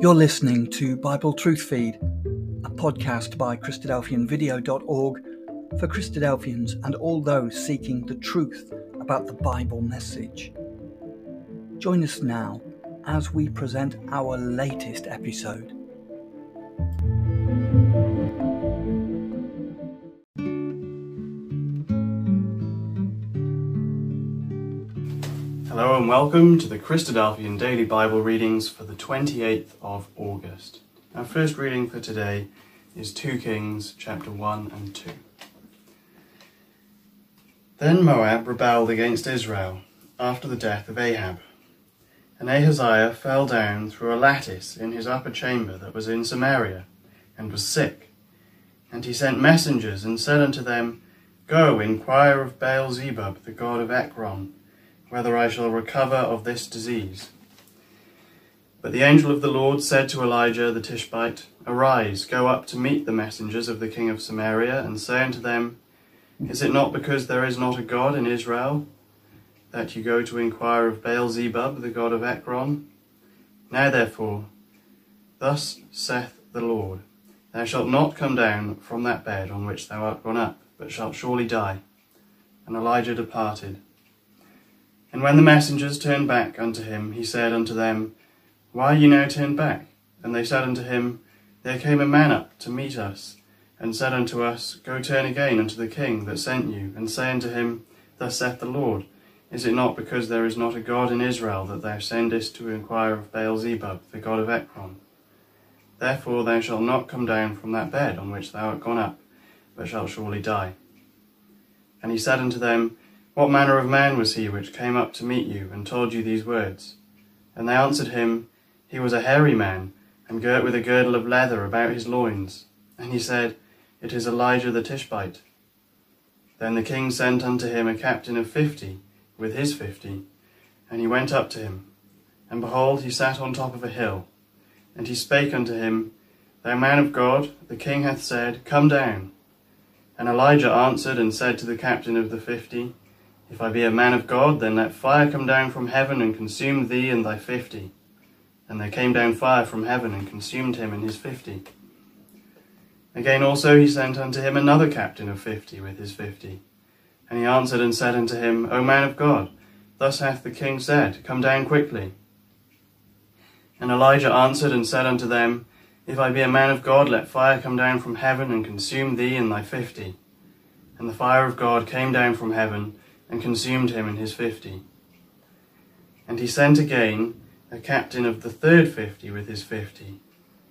You're listening to Bible Truth Feed, a podcast by Christadelphianvideo.org for Christadelphians and all those seeking the truth about the Bible message. Join us now as we present our latest episode. Hello and welcome to the Christadelphian Daily Bible Readings for 28th of August. Our first reading for today is 2 Kings chapter 1 and 2. Then Moab rebelled against Israel after the death of Ahab. And Ahaziah fell down through a lattice in his upper chamber that was in Samaria, and was sick. And he sent messengers and said unto them, Go, inquire of Baal Zebub, the god of Ekron, whether I shall recover of this disease. But the angel of the Lord said to Elijah the Tishbite, Arise, go up to meet the messengers of the king of Samaria, and say unto them, Is it not because there is not a God in Israel, that you go to inquire of Baal Zebub, the god of Ekron? Now therefore, thus saith the Lord, Thou shalt not come down from that bed on which thou art gone up, but shalt surely die. And Elijah departed. And when the messengers turned back unto him, he said unto them, Why ye now turned back? And they said unto him, There came a man up to meet us, and said unto us, Go turn again unto the king that sent you, and say unto him, Thus saith the Lord, Is it not because there is not a God in Israel that thou sendest to inquire of Baal Zebub, the god of Ekron? Therefore thou shalt not come down from that bed on which thou art gone up, but shalt surely die. And he said unto them, what manner of man was he which came up to meet you and told you these words? And they answered him, He was a hairy man, and girt with a girdle of leather about his loins. And he said, It is Elijah the Tishbite. Then the king sent unto him a captain of fifty, with his fifty, and he went up to him. And behold, he sat on top of a hill. And he spake unto him, Thou man of God, the king hath said, Come down. And Elijah answered and said to the captain of the fifty, if I be a man of God, then let fire come down from heaven and consume thee and thy fifty. And there came down fire from heaven and consumed him and his fifty. Again also he sent unto him another captain of fifty with his fifty. And he answered and said unto him, O man of God, thus hath the king said, Come down quickly. And Elijah answered and said unto them, If I be a man of God, let fire come down from heaven and consume thee and thy fifty. And the fire of God came down from heaven and consumed him and his fifty. And he sent again a captain of the third fifty with his fifty.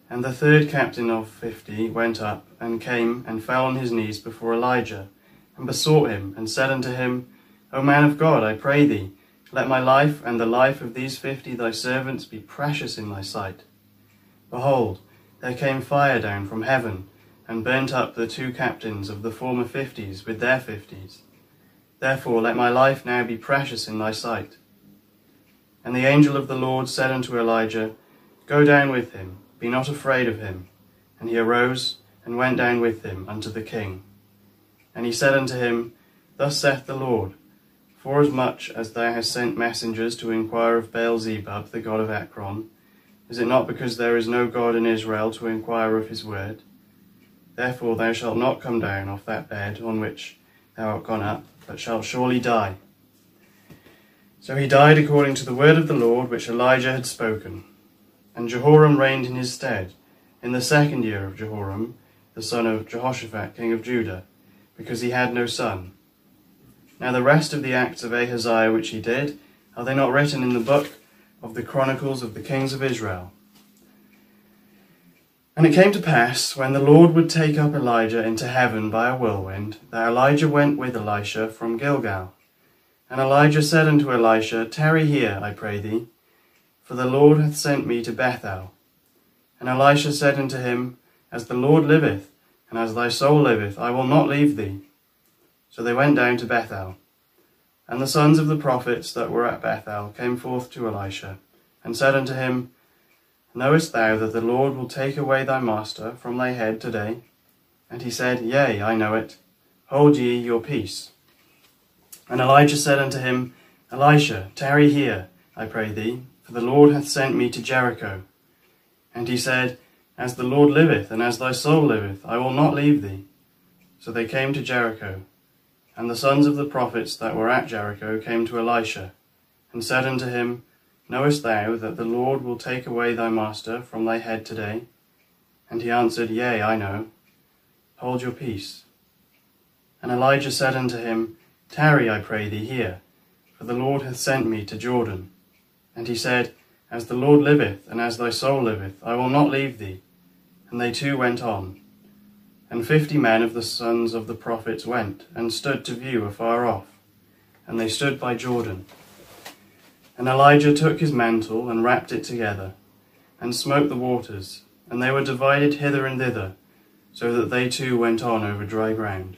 And the third captain of fifty went up and came and fell on his knees before Elijah, and besought him, and said unto him, O man of God, I pray thee, let my life and the life of these fifty thy servants be precious in thy sight. Behold, there came fire down from heaven, and burnt up the two captains of the former fifties with their fifties. Therefore let my life now be precious in thy sight. And the angel of the Lord said unto Elijah, Go down with him, be not afraid of him. And he arose and went down with him unto the king. And he said unto him, Thus saith the Lord, Forasmuch as thou hast sent messengers to inquire of Baal Zebub, the god of Ekron, is it not because there is no God in Israel to inquire of his word? Therefore thou shalt not come down off that bed on which thou art gone up, but shalt surely die. So he died according to the word of the Lord which Elijah had spoken. And Jehoram reigned in his stead, in the second year of Jehoram, the son of Jehoshaphat, king of Judah, because he had no son. Now the rest of the acts of Ahaziah which he did, are they not written in the book of the Chronicles of the kings of Israel? And it came to pass, when the Lord would take up Elijah into heaven by a whirlwind, that Elijah went with Elisha from Gilgal. And Elijah said unto Elisha, Tarry here, I pray thee, for the Lord hath sent me to Bethel. And Elisha said unto him, As the Lord liveth, and as thy soul liveth, I will not leave thee. So they went down to Bethel. And the sons of the prophets that were at Bethel came forth to Elisha, and said unto him, Knowest thou that the Lord will take away thy master from thy head today? And he said, Yea, I know it. Hold ye your peace. And Elijah said unto him, Elisha, tarry here, I pray thee, for the Lord hath sent me to Jericho. And he said, As the Lord liveth, and as thy soul liveth, I will not leave thee. So they came to Jericho. And the sons of the prophets that were at Jericho came to Elisha, and said unto him, Knowest thou that the Lord will take away thy master from thy head today? And he answered, Yea, I know. Hold your peace. And Elijah said unto him, Tarry, I pray thee, here, for the Lord hath sent me to Jordan. And he said, As the Lord liveth, and as thy soul liveth, I will not leave thee. And they two went on. And fifty men of the sons of the prophets went, and stood to view afar off. And they stood by Jordan. And Elijah took his mantle, and wrapped it together, and smote the waters, and they were divided hither and thither, so that they too went on over dry ground.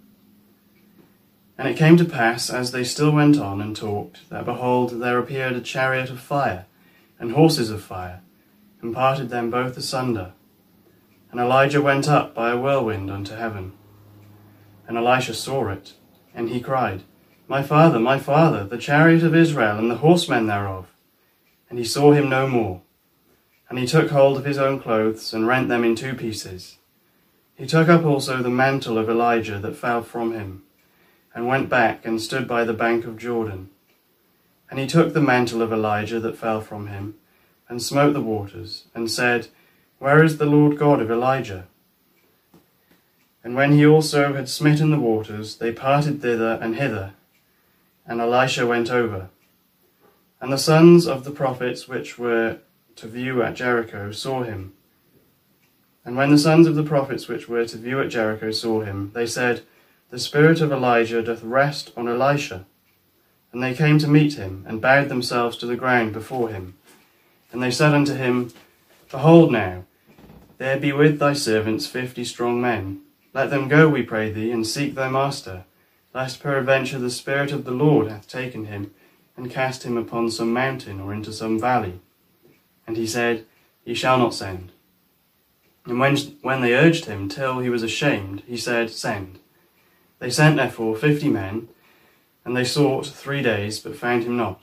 And it came to pass, as they still went on and talked, that behold, there appeared a chariot of fire, and horses of fire, and parted them both asunder. And Elijah went up by a whirlwind unto heaven. And Elisha saw it, and he cried, my father, my father, the chariot of Israel and the horsemen thereof. And he saw him no more. And he took hold of his own clothes and rent them in two pieces. He took up also the mantle of Elijah that fell from him, and went back and stood by the bank of Jordan. And he took the mantle of Elijah that fell from him, and smote the waters, and said, Where is the Lord God of Elijah? And when he also had smitten the waters, they parted thither and hither, and Elisha went over. And the sons of the prophets which were to view at Jericho saw him. And when the sons of the prophets which were to view at Jericho saw him, they said, The spirit of Elijah doth rest on Elisha. And they came to meet him, and bowed themselves to the ground before him. And they said unto him, Behold now, there be with thy servants fifty strong men. Let them go, we pray thee, and seek thy master lest peradventure the Spirit of the Lord hath taken him, and cast him upon some mountain or into some valley. And he said, Ye shall not send. And when, when they urged him till he was ashamed, he said, Send. They sent therefore fifty men, and they sought three days, but found him not.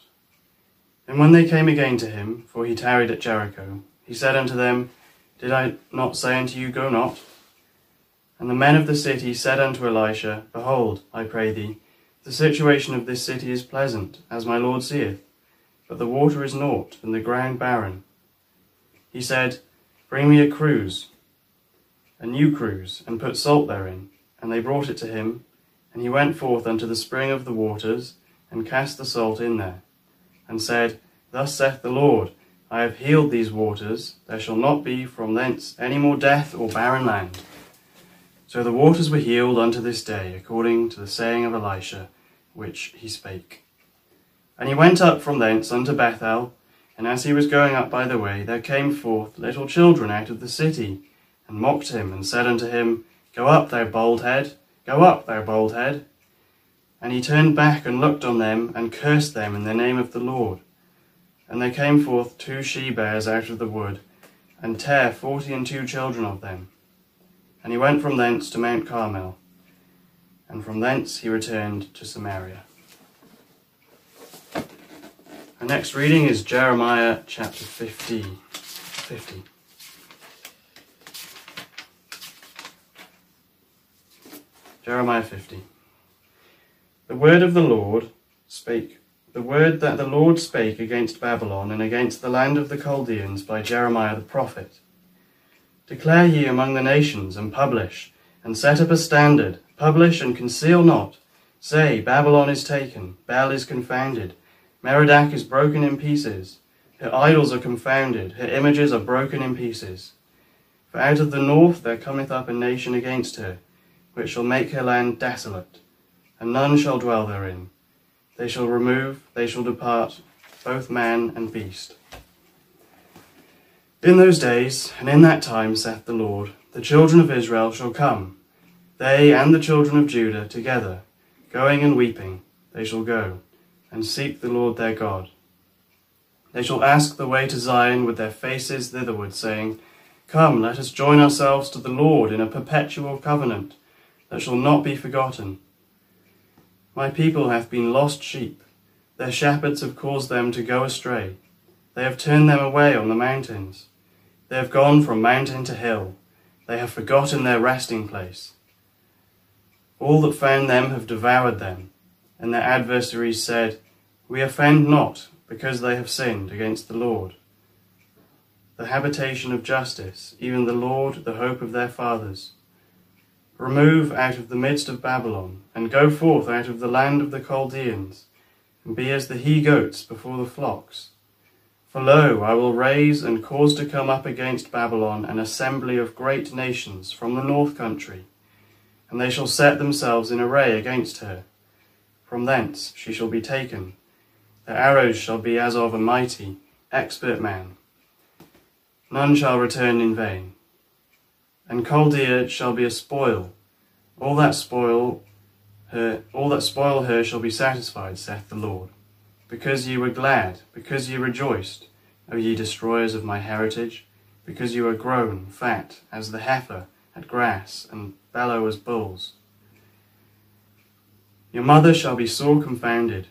And when they came again to him, for he tarried at Jericho, he said unto them, Did I not say unto you, Go not? And the men of the city said unto Elisha, Behold, I pray thee, the situation of this city is pleasant, as my Lord seeth, but the water is naught, and the ground barren. He said, Bring me a cruse, a new cruse, and put salt therein. And they brought it to him, and he went forth unto the spring of the waters, and cast the salt in there, and said, Thus saith the Lord, I have healed these waters, there shall not be from thence any more death or barren land. So the waters were healed unto this day, according to the saying of Elisha, which he spake. And he went up from thence unto Bethel, and as he was going up by the way, there came forth little children out of the city, and mocked him, and said unto him, Go up, thou bald head, go up, thou bald head. And he turned back and looked on them, and cursed them in the name of the Lord. And there came forth two she bears out of the wood, and tare forty and two children of them. And he went from thence to Mount Carmel, and from thence he returned to Samaria. Our next reading is Jeremiah chapter 50. 50. Jeremiah 50. The word of the Lord spake, the word that the Lord spake against Babylon and against the land of the Chaldeans by Jeremiah the prophet. Declare ye among the nations, and publish, and set up a standard, publish and conceal not. Say, Babylon is taken, Bel is confounded, Merodach is broken in pieces. Her idols are confounded, her images are broken in pieces. For out of the north there cometh up a nation against her, which shall make her land desolate, and none shall dwell therein. They shall remove, they shall depart, both man and beast. In those days, and in that time, saith the Lord, the children of Israel shall come, They and the children of Judah together, going and weeping, they shall go, and seek the Lord their God. They shall ask the way to Zion with their faces thitherward, saying, Come, let us join ourselves to the Lord in a perpetual covenant that shall not be forgotten. My people hath been lost sheep. Their shepherds have caused them to go astray. They have turned them away on the mountains. They have gone from mountain to hill. They have forgotten their resting place. All that found them have devoured them, and their adversaries said, We offend not, because they have sinned against the Lord. The habitation of justice, even the Lord, the hope of their fathers. Remove out of the midst of Babylon, and go forth out of the land of the Chaldeans, and be as the he goats before the flocks. For lo, I will raise and cause to come up against Babylon an assembly of great nations from the north country, and they shall set themselves in array against her. From thence she shall be taken. Their arrows shall be as of a mighty, expert man. None shall return in vain. And Chaldea shall be a spoil. All that spoil her, all that spoil her shall be satisfied, saith the Lord. Because ye were glad, because ye rejoiced, O ye destroyers of my heritage, because you are grown fat as the heifer at grass, and bellow as bulls. Your mother shall be sore confounded.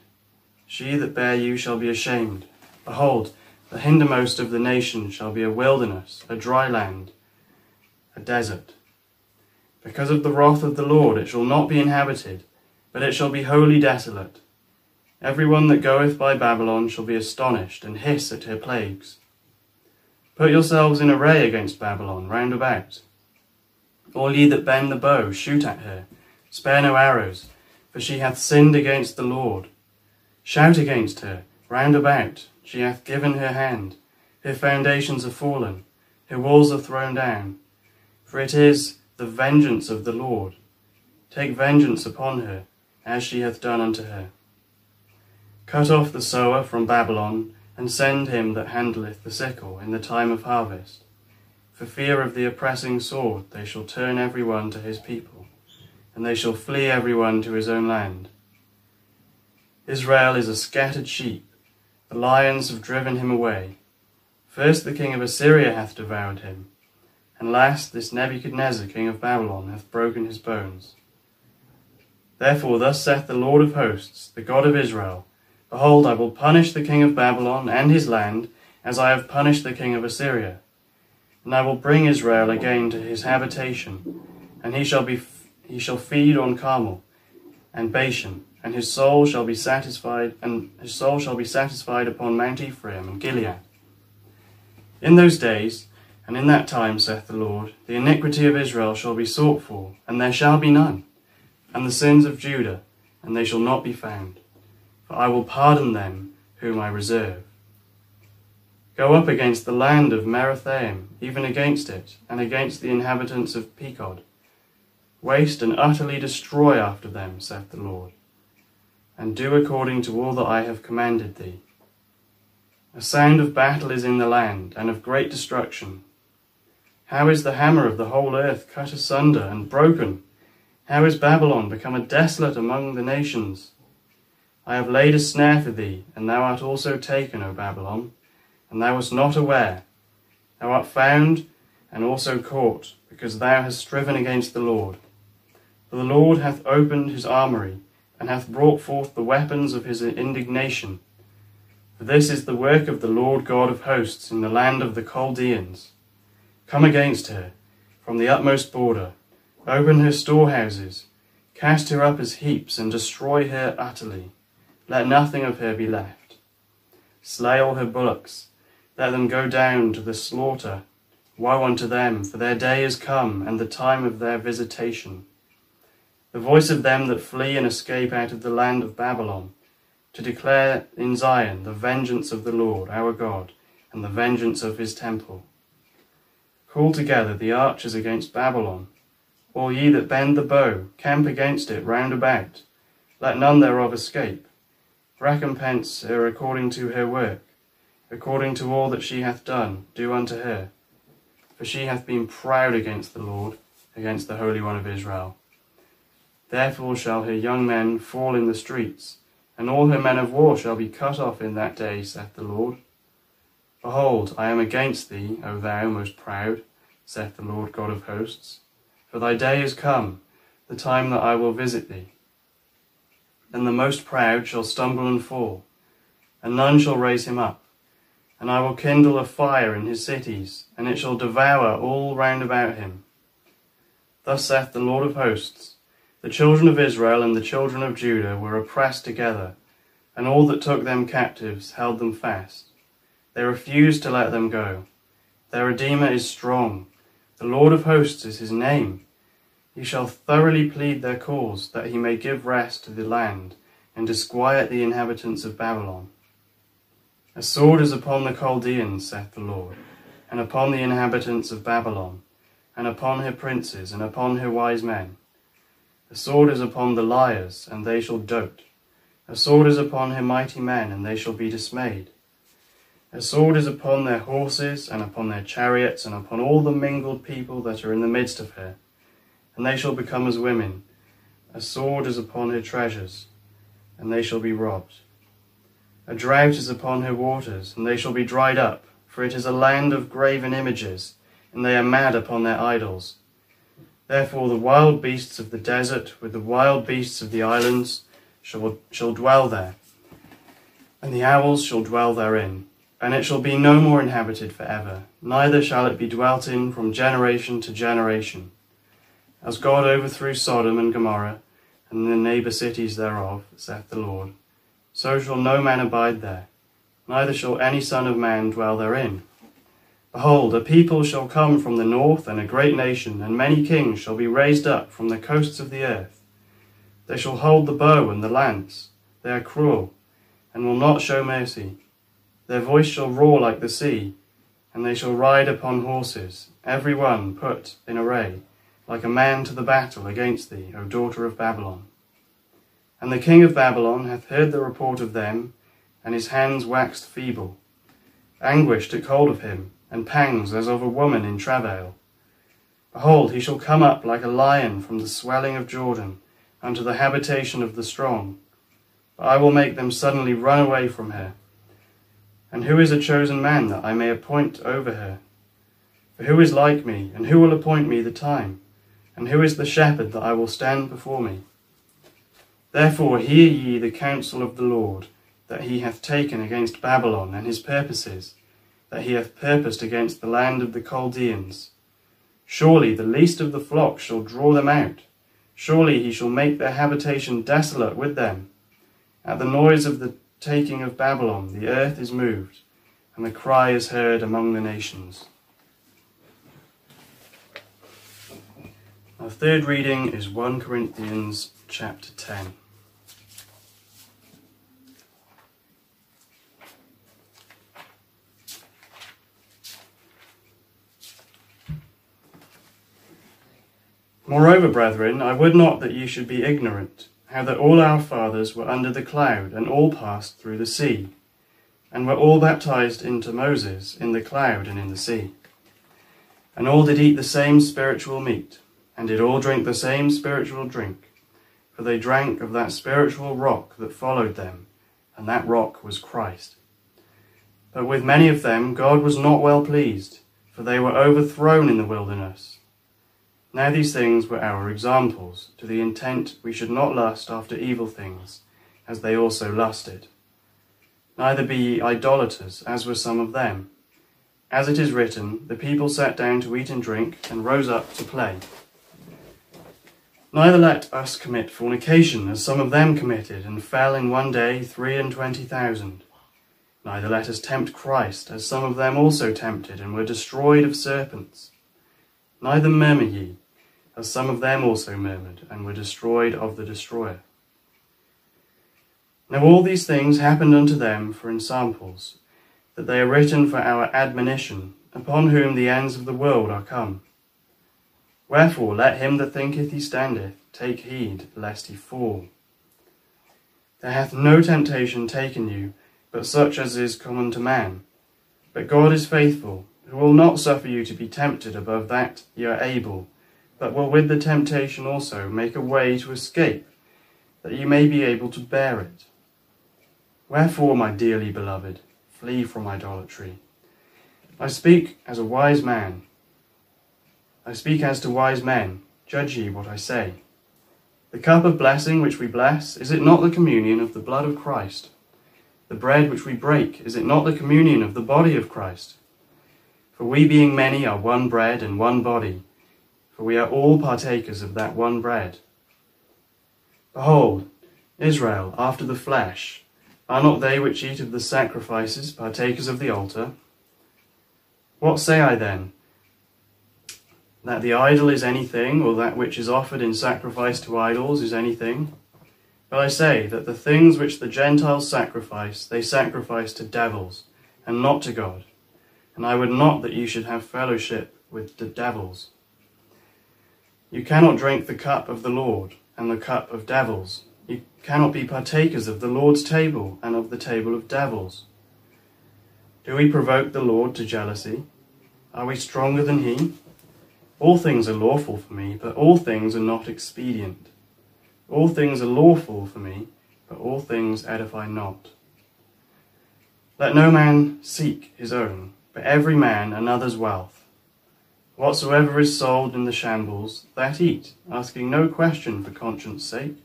She that bare you shall be ashamed. Behold, the hindermost of the nations shall be a wilderness, a dry land, a desert. Because of the wrath of the Lord it shall not be inhabited, but it shall be wholly desolate. Every one that goeth by Babylon shall be astonished, and hiss at her plagues. Put yourselves in array against Babylon round about. All ye that bend the bow, shoot at her. Spare no arrows, for she hath sinned against the Lord. Shout against her, round about. She hath given her hand. Her foundations are fallen, her walls are thrown down. For it is the vengeance of the Lord. Take vengeance upon her, as she hath done unto her. Cut off the sower from Babylon, and send him that handleth the sickle in the time of harvest. For fear of the oppressing sword, they shall turn every one to his people, and they shall flee every one to his own land. Israel is a scattered sheep, the lions have driven him away. First the king of Assyria hath devoured him, and last this Nebuchadnezzar king of Babylon hath broken his bones. Therefore thus saith the Lord of hosts, the God of Israel, Behold, I will punish the king of Babylon and his land, as I have punished the king of Assyria. And I will bring Israel again to his habitation, and he shall be he shall feed on Carmel and Bashan, and his soul shall be satisfied, and his soul shall be satisfied upon Mount Ephraim and Gilead. In those days, and in that time, saith the Lord, the iniquity of Israel shall be sought for, and there shall be none, and the sins of Judah, and they shall not be found for I will pardon them whom I reserve. Go up against the land of Merathaim, even against it, and against the inhabitants of Pekod. Waste and utterly destroy after them, saith the Lord, and do according to all that I have commanded thee. A sound of battle is in the land, and of great destruction. How is the hammer of the whole earth cut asunder and broken? How is Babylon become a desolate among the nations? I have laid a snare for thee, and thou art also taken, O Babylon, and thou wast not aware. Thou art found and also caught, because thou hast striven against the Lord. For the Lord hath opened his armoury, and hath brought forth the weapons of his indignation. For this is the work of the Lord God of hosts in the land of the Chaldeans. Come against her from the utmost border, open her storehouses, cast her up as heaps, and destroy her utterly. Let nothing of her be left. Slay all her bullocks. Let them go down to the slaughter. Woe unto them, for their day is come, and the time of their visitation. The voice of them that flee and escape out of the land of Babylon, to declare in Zion the vengeance of the Lord our God, and the vengeance of his temple. Call together the archers against Babylon, all ye that bend the bow, camp against it round about. Let none thereof escape recompense her according to her work, according to all that she hath done, do unto her. For she hath been proud against the Lord, against the Holy One of Israel. Therefore shall her young men fall in the streets, and all her men of war shall be cut off in that day, saith the Lord. Behold, I am against thee, O thou most proud, saith the Lord God of hosts. For thy day is come, the time that I will visit thee. And the most proud shall stumble and fall, and none shall raise him up. And I will kindle a fire in his cities, and it shall devour all round about him. Thus saith the Lord of hosts The children of Israel and the children of Judah were oppressed together, and all that took them captives held them fast. They refused to let them go. Their Redeemer is strong. The Lord of hosts is his name. He shall thoroughly plead their cause, that he may give rest to the land, and disquiet the inhabitants of Babylon. A sword is upon the Chaldeans, saith the Lord, and upon the inhabitants of Babylon, and upon her princes, and upon her wise men. A sword is upon the liars, and they shall dote. A sword is upon her mighty men, and they shall be dismayed. A sword is upon their horses, and upon their chariots, and upon all the mingled people that are in the midst of her, and they shall become as women. A sword is upon her treasures, and they shall be robbed. A drought is upon her waters, and they shall be dried up, for it is a land of graven images, and they are mad upon their idols. Therefore the wild beasts of the desert, with the wild beasts of the islands, shall, shall dwell there, and the owls shall dwell therein and it shall be no more inhabited for ever, neither shall it be dwelt in from generation to generation. As God overthrew Sodom and Gomorrah, and the neighbour cities thereof, saith the Lord, so shall no man abide there, neither shall any son of man dwell therein. Behold, a people shall come from the north, and a great nation, and many kings shall be raised up from the coasts of the earth. They shall hold the bow and the lance. They are cruel, and will not show mercy their voice shall roar like the sea, and they shall ride upon horses, every one put in array, like a man to the battle against thee, O daughter of Babylon. And the king of Babylon hath heard the report of them, and his hands waxed feeble. Anguish took hold of him, and pangs as of a woman in travail. Behold, he shall come up like a lion from the swelling of Jordan, unto the habitation of the strong. But I will make them suddenly run away from her and who is a chosen man that I may appoint over her? For who is like me, and who will appoint me the time? And who is the shepherd that I will stand before me? Therefore hear ye the counsel of the Lord, that he hath taken against Babylon and his purposes, that he hath purposed against the land of the Chaldeans. Surely the least of the flock shall draw them out. Surely he shall make their habitation desolate with them. At the noise of the taking of Babylon, the earth is moved, and the cry is heard among the nations. Our third reading is 1 Corinthians chapter 10. Moreover, brethren, I would not that ye should be ignorant how that all our fathers were under the cloud, and all passed through the sea, and were all baptized into Moses in the cloud and in the sea. And all did eat the same spiritual meat, and did all drink the same spiritual drink, for they drank of that spiritual rock that followed them, and that rock was Christ. But with many of them God was not well pleased, for they were overthrown in the wilderness. Now these things were our examples, to the intent we should not lust after evil things, as they also lusted. Neither be ye idolaters, as were some of them. As it is written, the people sat down to eat and drink, and rose up to play. Neither let us commit fornication, as some of them committed, and fell in one day three and twenty thousand. Neither let us tempt Christ, as some of them also tempted, and were destroyed of serpents. Neither murmur ye, as some of them also murmured, and were destroyed of the destroyer. Now all these things happened unto them for ensamples, that they are written for our admonition, upon whom the ends of the world are come. Wherefore let him that thinketh he standeth take heed lest he fall. There hath no temptation taken you, but such as is common to man. But God is faithful, who will not suffer you to be tempted above that ye are able, but will with the temptation also make a way to escape, that you may be able to bear it. Wherefore, my dearly beloved, flee from idolatry. I speak as a wise man. I speak as to wise men. Judge ye what I say. The cup of blessing which we bless, is it not the communion of the blood of Christ? The bread which we break, is it not the communion of the body of Christ? For we being many are one bread and one body, for we are all partakers of that one bread. Behold, Israel after the flesh, are not they which eat of the sacrifices partakers of the altar? What say I then? That the idol is anything, or that which is offered in sacrifice to idols is anything? But I say that the things which the Gentiles sacrifice, they sacrifice to devils, and not to God. And I would not that you should have fellowship with the devils. You cannot drink the cup of the Lord and the cup of devils. You cannot be partakers of the Lord's table and of the table of devils. Do we provoke the Lord to jealousy? Are we stronger than he? All things are lawful for me, but all things are not expedient. All things are lawful for me, but all things edify not. Let no man seek his own, but every man another's wealth. Whatsoever is sold in the shambles, that eat, asking no question for conscience sake.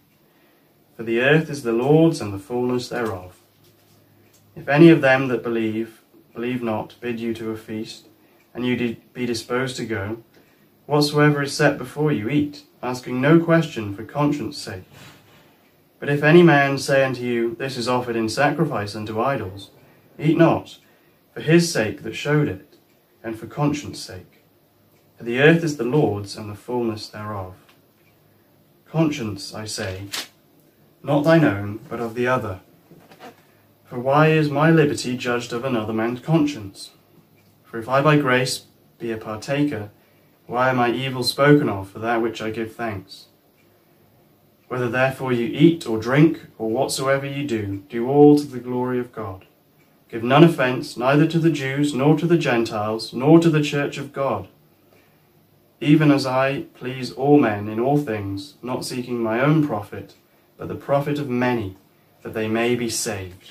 For the earth is the Lord's and the fullness thereof. If any of them that believe, believe not, bid you to a feast, and you be disposed to go, whatsoever is set before you, eat, asking no question for conscience sake. But if any man say unto you, This is offered in sacrifice unto idols, eat not, for his sake that showed it, and for conscience sake. For the earth is the Lord's and the fullness thereof. Conscience, I say, not thine own, but of the other. For why is my liberty judged of another man's conscience? For if I by grace be a partaker, why am I evil spoken of for that which I give thanks? Whether therefore you eat or drink, or whatsoever you do, do all to the glory of God. Give none offence, neither to the Jews, nor to the Gentiles, nor to the church of God. Even as I please all men in all things, not seeking my own profit, but the profit of many, that they may be saved.